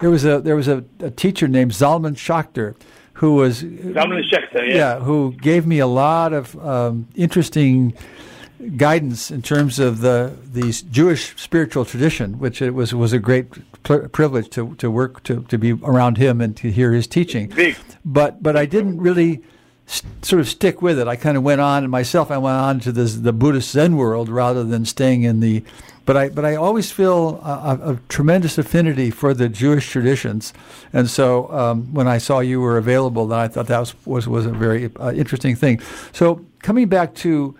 There was a there was a, a teacher named Zalman Schachter who was Zalman Schachter, yeah. yeah, who gave me a lot of um, interesting guidance in terms of the the Jewish spiritual tradition, which it was was a great privilege to to work to to be around him and to hear his teaching. Big. But but I didn't really st- sort of stick with it. I kind of went on, and myself, I went on to this, the Buddhist Zen world rather than staying in the. But I but I always feel a, a tremendous affinity for the Jewish traditions, and so um, when I saw you were available, then I thought that was was, was a very uh, interesting thing. So coming back to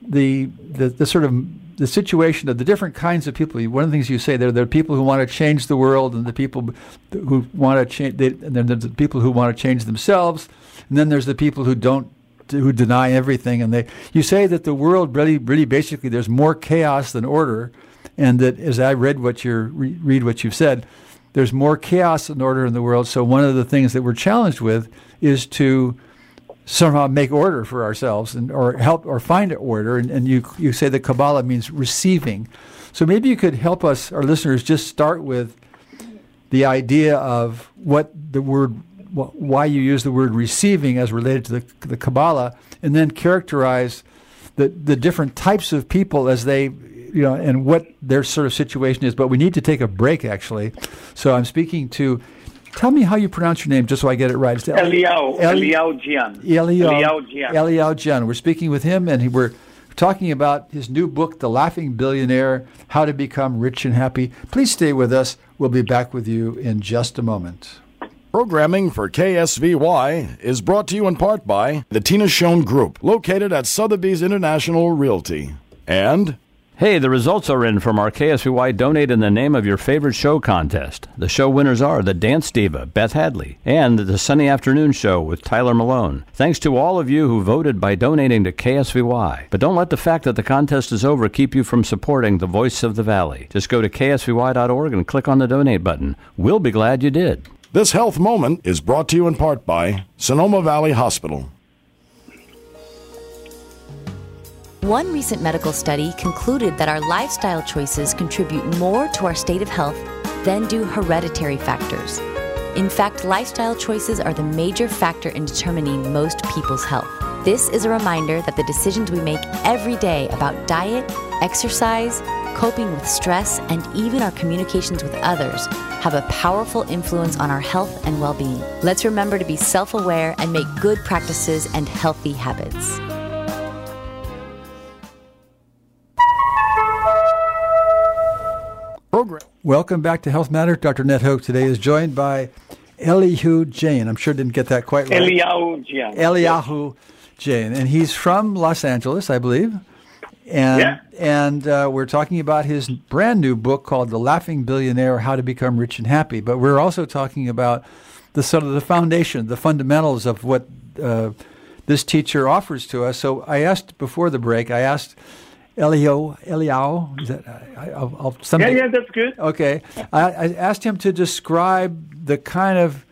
the, the the sort of the situation of the different kinds of people. One of the things you say there, there are people who want to change the world, and the people who want to change. They, and then there's the people who want to change themselves, and then there's the people who don't, who deny everything. And they, you say that the world really, really, basically, there's more chaos than order, and that as I read what you read what you've said, there's more chaos than order in the world. So one of the things that we're challenged with is to somehow make order for ourselves and or help or find order and, and you you say that Kabbalah means receiving. So maybe you could help us, our listeners, just start with the idea of what the word why you use the word receiving as related to the, the Kabbalah, and then characterize the, the different types of people as they, you know, and what their sort of situation is. But we need to take a break, actually. So I'm speaking to Tell me how you pronounce your name, just so I get it right. Eliyahu. Eliyahu Jian. Eliyahu Jian. Eliyahu Jian. We're speaking with him, and he, we're talking about his new book, The Laughing Billionaire: How to Become Rich and Happy. Please stay with us. We'll be back with you in just a moment. Programming for KSVY is brought to you in part by the Tina Schoen Group, located at Sotheby's International Realty, and Hey, the results are in from our KSVY Donate in the Name of Your Favorite Show contest. The show winners are the Dance Diva, Beth Hadley, and the Sunny Afternoon Show with Tyler Malone. Thanks to all of you who voted by donating to KSVY. But don't let the fact that the contest is over keep you from supporting the Voice of the Valley. Just go to ksvy.org and click on the donate button. We'll be glad you did. This health moment is brought to you in part by Sonoma Valley Hospital. One recent medical study concluded that our lifestyle choices contribute more to our state of health than do hereditary factors. In fact, lifestyle choices are the major factor in determining most people's health. This is a reminder that the decisions we make every day about diet, exercise, coping with stress, and even our communications with others have a powerful influence on our health and well being. Let's remember to be self aware and make good practices and healthy habits. Program. Welcome back to Health Matters. Dr. Ned Hoke today is joined by Elihu Jain. I'm sure I didn't get that quite right. Eliyahu Jian. Eliyahu Jian. And he's from Los Angeles, I believe. And, yeah. and uh, we're talking about his brand new book called The Laughing Billionaire How to Become Rich and Happy. But we're also talking about the sort of the foundation, the fundamentals of what uh, this teacher offers to us. So I asked before the break, I asked Elio, Eliao, is that, I, I'll, I'll someday, yeah, yeah, that's good. Okay. I, I asked him to describe the kind of,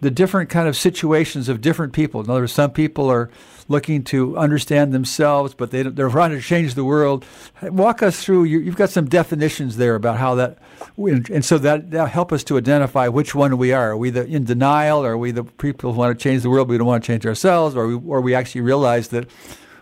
the different kind of situations of different people. In other words, some people are looking to understand themselves, but they, they're trying to change the world. Walk us through, you, have got some definitions there about how that, and so that, that help us to identify which one we are. Are we the, in denial? Or Are we the people who want to change the world, but we don't want to change ourselves? Or we, or we actually realize that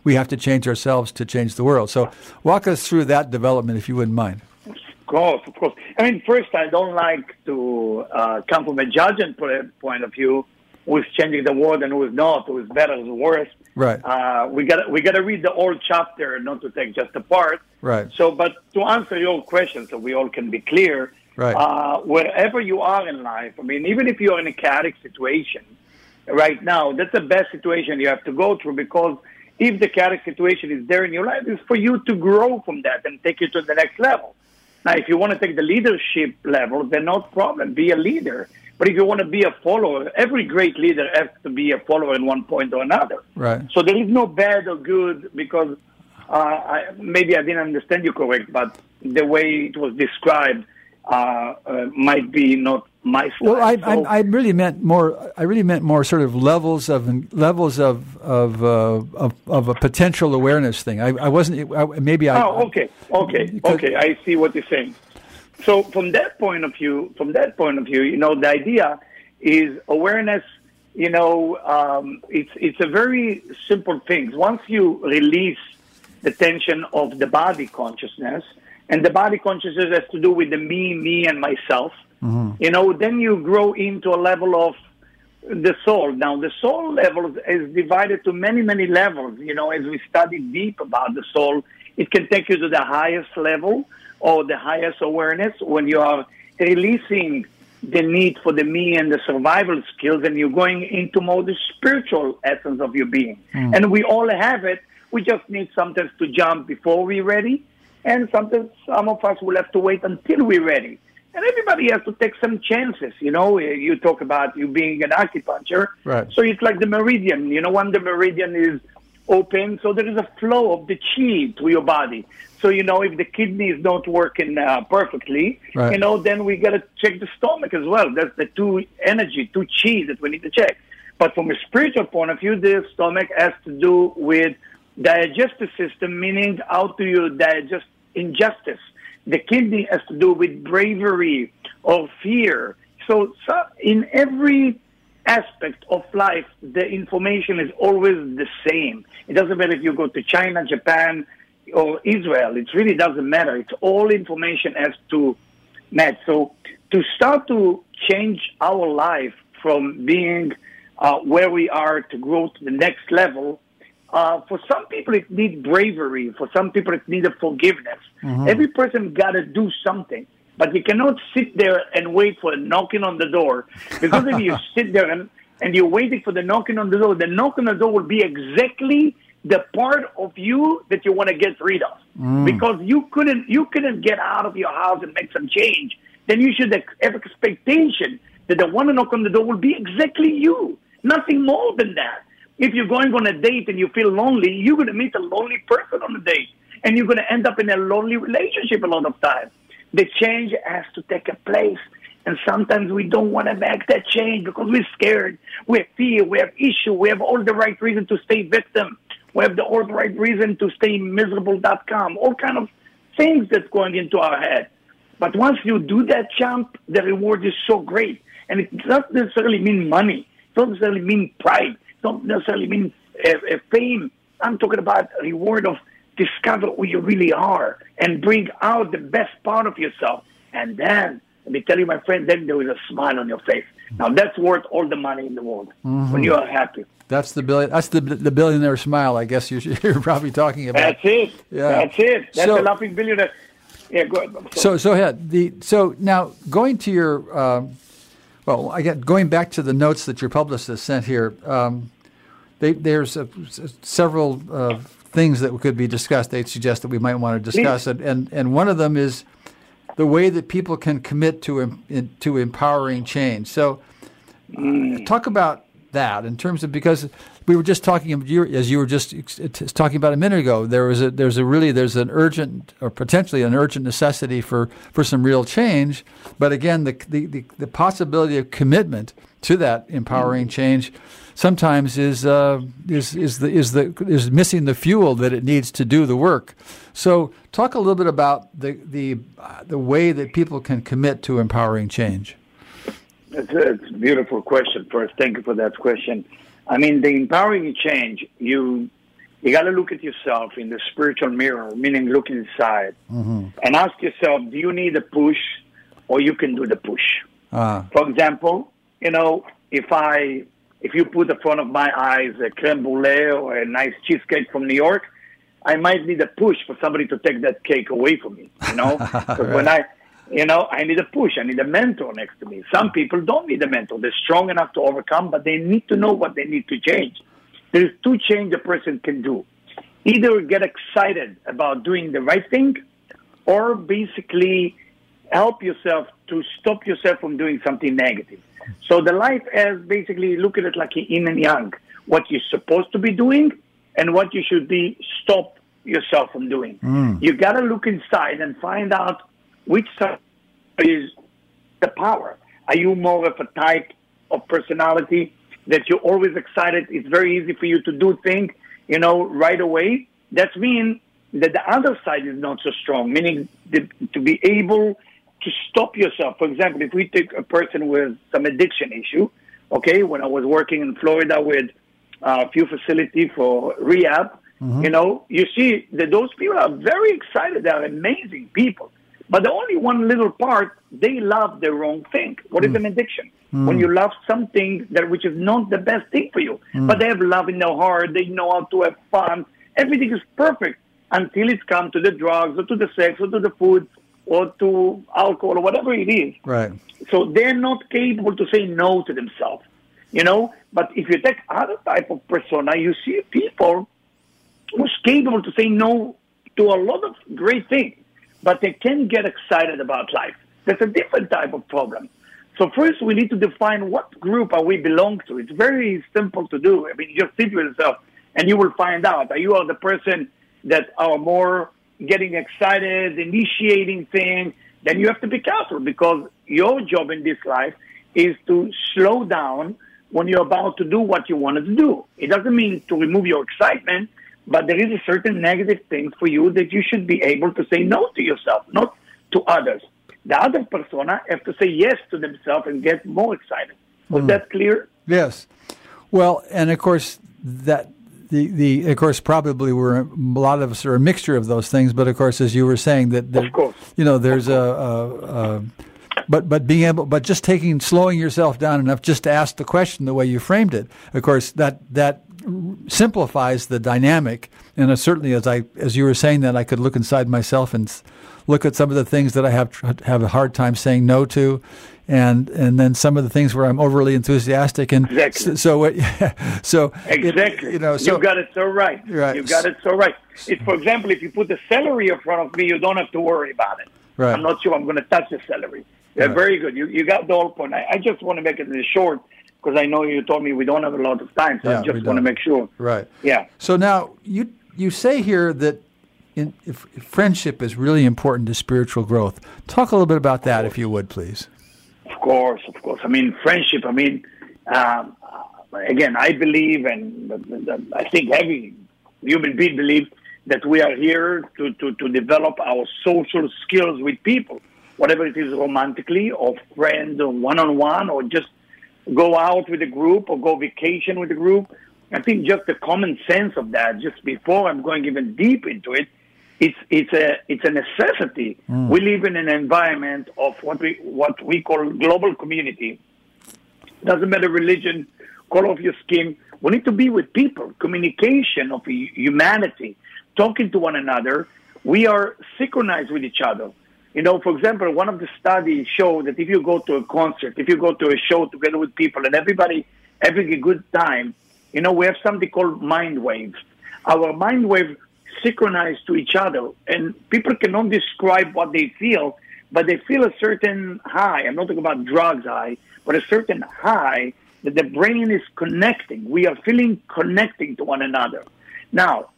we have to change ourselves to change the world. So walk us through that development, if you wouldn't mind. Of course, of course. I mean, first, I don't like to uh, come from a judgment point of view who is changing the world and who is not, who is better, who is worse. Right. Uh, we got we got to read the whole chapter, not to take just a part. Right. So, but to answer your question, so we all can be clear, Right. uh, wherever you are in life, I mean, even if you're in a chaotic situation right now, that's the best situation you have to go through because if the chaotic situation is there in your life, it's for you to grow from that and take you to the next level. Now, if you want to take the leadership level, then no problem, be a leader. But if you want to be a follower, every great leader has to be a follower in one point or another. Right. So there is no bad or good because uh, I, maybe I didn't understand you correct, but the way it was described uh, uh, might be not my. Well, I, So- I, I really meant more. I really meant more sort of levels of levels of of uh, of, of a potential awareness thing. I, I wasn't. I, maybe I. Oh, okay, okay, okay. I see what you're saying. So from that point of view, from that point of view, you know, the idea is awareness. You know, um, it's it's a very simple thing. Once you release the tension of the body consciousness, and the body consciousness has to do with the me, me, and myself. You know, then you grow into a level of the soul. Now, the soul level is divided to many, many levels. You know, as we study deep about the soul, it can take you to the highest level or the highest awareness when you are releasing the need for the me and the survival skills and you're going into more the spiritual essence of your being. Hmm. And we all have it. We just need sometimes to jump before we're ready. And sometimes some of us will have to wait until we're ready. And everybody has to take some chances. You know, you talk about you being an acupuncture. Right. So it's like the meridian. You know, when the meridian is open, so there is a flow of the chi to your body. So you know, if the kidney is not working uh, perfectly, Right. you know, then we got to check the stomach as well. That's the two energy, two chi that we need to check. But from a spiritual point of view, the stomach has to do with digestive system, meaning how do you digest injustice. The kidney has to do with bravery or fear. So, so in every aspect of life, the information is always the same. It doesn't matter if you go to China, Japan, or Israel. It really doesn't matter. It's all information has to match. So to start to change our life from being uh, where we are to grow to the next level, uh, for some people it needs bravery. For some people it needs a forgiveness. Every person got to do something. But you cannot sit there and wait for a knocking on the door. Because if you sit there and, and you're waiting for the knocking on the door, the knock on the door will be exactly the part of you that you want to get rid of. Because you couldn't you couldn't get out of your house and make some change. Then you should have expectation that the one to knock on the door will be exactly you. Nothing more than that. If you're going on a date and you feel lonely, you're going to meet a lonely person on the date. And you're going to end up in a lonely relationship a lot of times. The change has to take a place. And sometimes we don't want to make that change because we're scared. We have fear. We have issue. We have all the right reason to stay victim. We have the all the right reason to stay miserable.com. All kind of things that's going into our head. But once you do that jump, the reward is so great. And it doesn't necessarily mean money. It doesn't necessarily mean pride. It doesn't necessarily mean uh, uh, fame. I'm talking about reward of discover who you really are and bring out the best part of yourself. And then, let me tell you, my friend, then there is a smile on your face. Now that's worth all the money in the world when you are happy. That's the billion. That's the the billionaire smile. I guess you're, you're probably talking about. That's it. Yeah. That's it. That's So- a laughing billionaire. Yeah, go ahead. So so ahead. The so now going to your um, well, again going back to the notes that your publicist sent here. Um, they, there's a, several uh, things that could be discussed. They suggest that we might want to discuss it, and and one of them is the way that people can commit to in, to empowering change. So talk about that in terms of because we were just talking as you were just talking about a minute ago. There was a there's a really there's an urgent or potentially an urgent necessity for for some real change. But again, the the the, the possibility of commitment to that empowering change sometimes is uh, is is the is the is missing the fuel that it needs to do the work. So talk a little bit about the the uh, the way that people can commit to empowering change. It's a, it's a beautiful question. First, thank you for that question. I mean, the empowering change, you you got to look at yourself in the spiritual mirror, meaning look inside, and ask yourself: Do you need a push, or you can do the push? Ah, For example, you know, if I if you put in front of my eyes a creme brulee or a nice cheesecake from New York, I might need a push for somebody to take that cake away from me. You know, because right. when I, you know, I need a push. I need a mentor next to me. Some people don't need a mentor. They're strong enough to overcome, but they need to know what they need to change. There's two change a person can do. Either get excited about doing the right thing, or basically help yourself to stop yourself from doing something negative. So the life as basically look at it like yin and yang. What you're supposed to be doing and what you should be stop yourself from doing. Mm. You got to look inside and find out which side is the power. Are you more of a type of personality that you're always excited? It's very easy for you to do things, you know, right away. That means that the other side is not so strong, meaning the, to be able to stop yourself. For example, if we take a person with some addiction issue, okay, when I was working in Florida with a few facilities for rehab, mm-hmm. you know, you see that those people are very excited. They're amazing people. But the only one little part, they love the wrong thing. What mm. is an addiction? Mm. When you love something that which is not the best thing for you, mm. but they have love in their heart, they know how to have fun, everything is perfect until it's come to the drugs or to the sex or to the food or to alcohol or whatever it is. Right. So they're not capable to say no to themselves, you know. But if you take other type of persona, you see people who's capable to say no to a lot of great things, but they can't get excited about life. That's a different type of problem. So first, we need to define what group are we belong to. It's very simple to do. I mean, just sit with yourself, and you will find out. Are you are the person that are more getting excited, initiating things, then you have to be careful because your job in this life is to slow down when you're about to do what you wanted to do. It doesn't mean to remove your excitement, but there is a certain negative thing for you that you should be able to say no to yourself, not to others. The other persona have to say yes to themselves and get more excited. Was mm. that clear? Yes. Well, and of course that the, the of course probably we're a lot of us are a mixture of those things, but of course as you were saying that, of course. you know there's a, a, a but but being able but just taking slowing yourself down enough just to ask the question the way you framed it of course that that simplifies the dynamic. And certainly as I as you were saying that I could look inside myself and look at some of the things that I have have a hard time saying no to. And and then some of the things where I'm overly enthusiastic and exactly. so so, so exactly. it, you know so, you got it so right. Right. You got it so right. If for example if you put the celery in front of me you don't have to worry about it. Right. I'm not sure I'm going to touch the celery. Yeah, right. very good. You you got the whole point. I, I just want to make it short because I know you told me we don't have a lot of time so yeah, I just want to make sure right yeah so now you you say here that in, if, if friendship is really important to spiritual growth. Talk a little bit about that, if you would, please. Of course, of course. I mean, friendship. I mean, um, again, I believe, and I think every human being believes that we are here to, to, to develop our social skills with people, whatever it is, romantically or friend or one on one, or just go out with a group or go vacation with a group. I think just the common sense of that, just before I'm going even deep into it, it's it's a it's a necessity. Mm. We live in an environment of what we what we call global community. Doesn't matter religion, color of your skin. We need to be with people. Communication of humanity, talking to one another. We are synchronized with each other. You know, for example, one of the studies show that if you go to a concert, if you go to a show together with people, and everybody having a good time, you know, we have something called mind waves. Our mind waves synchronize to each other. And people cannot describe what they feel, but they feel a certain high. I'm not talking about drugs high, but a certain high that the brain is connecting. We are feeling connecting to one another. Now,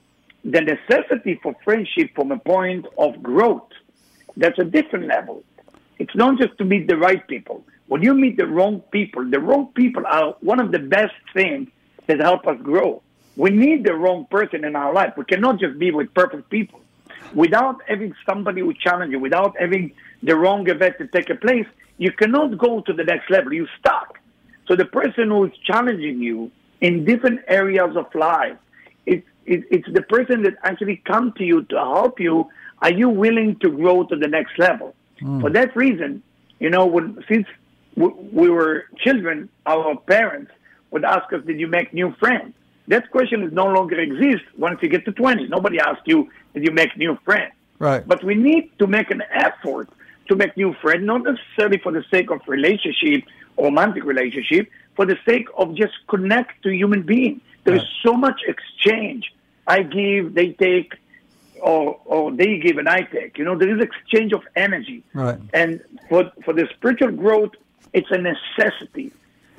the necessity for friendship from a point of growth, that's a different level. It's not just to meet the right people. When you meet the wrong people, the wrong people are one of the best things that help us grow. We need the wrong person in our life. We cannot just be with perfect people. Without having somebody who challenge you, without having the wrong event to take a place, you cannot go to the next level. You stuck. So the person who is challenging you in different areas of life, it, it, it's the person that actually come to you to help you. Are you willing to grow to the next level? Mm. For that reason, you know, when, since we were children, our parents would ask us, "Did you make new friends?" That question is no longer exists once you get to 20. Nobody asks you, "Did you make new friends?" Right. But we need to make an effort to make new friends, not necessarily for the sake of relationship, romantic relationship, for the sake of just connect to human being. There is so much exchange. I give, they take, or or they give and I take. You know, there is exchange of energy. Right. And for for the spiritual growth, it's a necessity.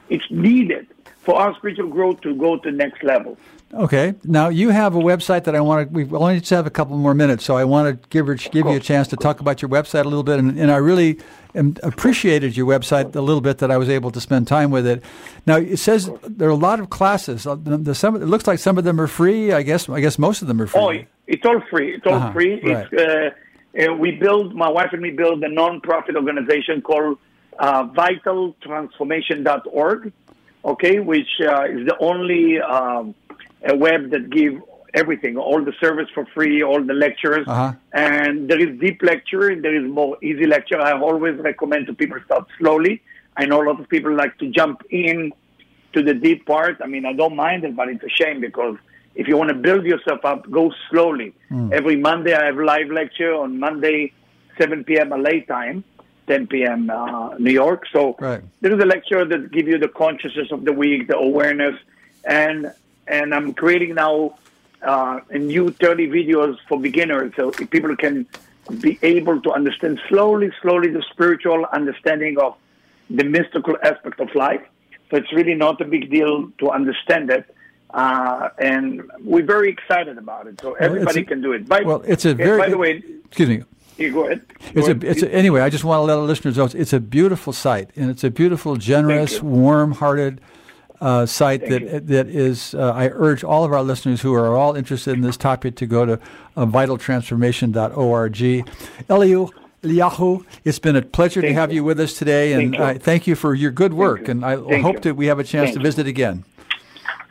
It's needed for our spiritual growth to go to the next level. Okay. Now you have a website that I want to. We only just have a couple more minutes, so I want to give give you a chance to talk about your website a little bit, and, and I really am, appreciated your website a little bit that I was able to spend time with it. Now it says there are a lot of classes. Uh, The, the, some, it looks like some of them are free. I guess I guess most of them are free. Oh, it's all free. It's all Uh-huh, free. It's uh, uh, we build. My wife and me build a non-profit organization called uh, VitalTransformation.org. Okay, which uh, is the only um, a web that give everything, all the service for free, all the lectures, Uh-huh. and there is deep lecture and there is more easy lecture. I always recommend to people start slowly. I know a lot of people like to jump in to the deep part. I mean, I don't mind it, but it's a shame because if you want to build yourself up, go slowly. Every Monday, I have live lecture on Monday, 7 p.m. LA time, 10 p.m. Uh, New York. So Right. there is a lecture that give you the consciousness of the week, the awareness, and and I'm creating now uh, a new 30 videos for beginners, so people can be able to understand slowly, slowly the spiritual understanding of the mystical aspect of life. So it's really not a big deal to understand it. Uh, and we're very excited about it. So everybody a- can do it. By, well, it's a very. By the way, excuse me. you go ahead. Go It's a, ahead. it's a, anyway. I just want to let our listeners know it's, a beautiful site, and it's a beautiful, generous, warm-hearted uh, site Thank that you. that is. Uh, I urge all of our listeners who are all interested in this topic to go to uh, vitaltransformation.org. Eliu. Eliyahu, it's been a pleasure to have you. you with us today, and Thank you. I thank you for your good work. you. And I Thank hope you. that we have a chance Thank to you. visit again.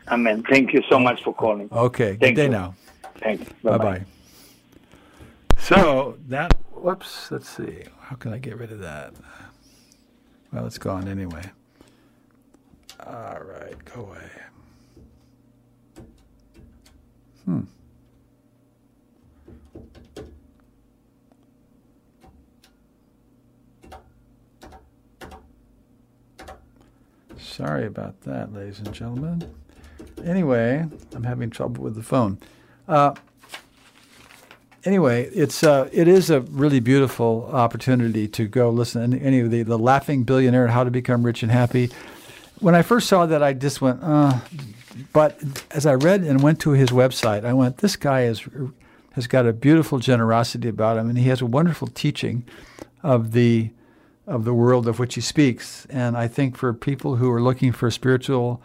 Amen. Thank you so much for calling. Okay, good day you. now. Thank you. Bye Bye-bye. bye. So that whoops, let's see. How can I get rid of that? Well, it's gone anyway. All right, go away. Hmm. Sorry about that, ladies and gentlemen. Anyway, I'm having trouble with the phone. Uh, anyway, it's uh, it is a really beautiful opportunity to go listen to any of the the Laughing Billionaire: How to Become Rich and Happy. When I first saw that, I just went, uh, but as I read and went to his website, I went, this guy is has got a beautiful generosity about him, and he has a wonderful teaching of the of the world of which he speaks. And I think for people who are looking for spiritual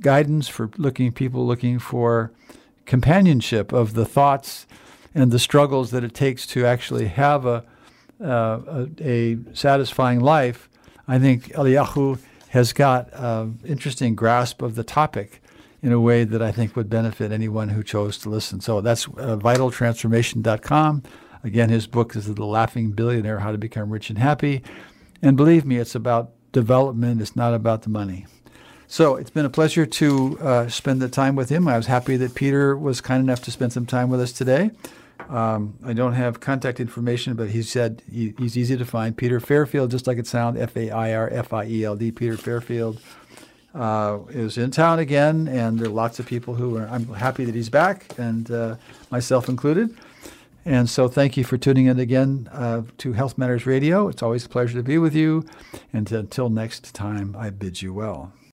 guidance, for looking people looking for companionship of the thoughts and the struggles that it takes to actually have a uh, a, a satisfying life, I think Eliyahu has got an interesting grasp of the topic in a way that I think would benefit anyone who chose to listen. So that's uh, vitaltransformation.com. Again, his book is The Laughing Billionaire How to Become Rich and Happy. And believe me, it's about development, it's not about the money. So it's been a pleasure to uh, spend the time with him. I was happy that Peter was kind enough to spend some time with us today. Um, I don't have contact information, but he said he, he's easy to find. Peter Fairfield, just like it sounds, F A I R F I E L D, Peter Fairfield, uh, is in town again, and there are lots of people who are. I'm happy that he's back, and uh, myself included. And so, thank you for tuning in again uh, to Health Matters Radio. It's always a pleasure to be with you. And until next time, I bid you well.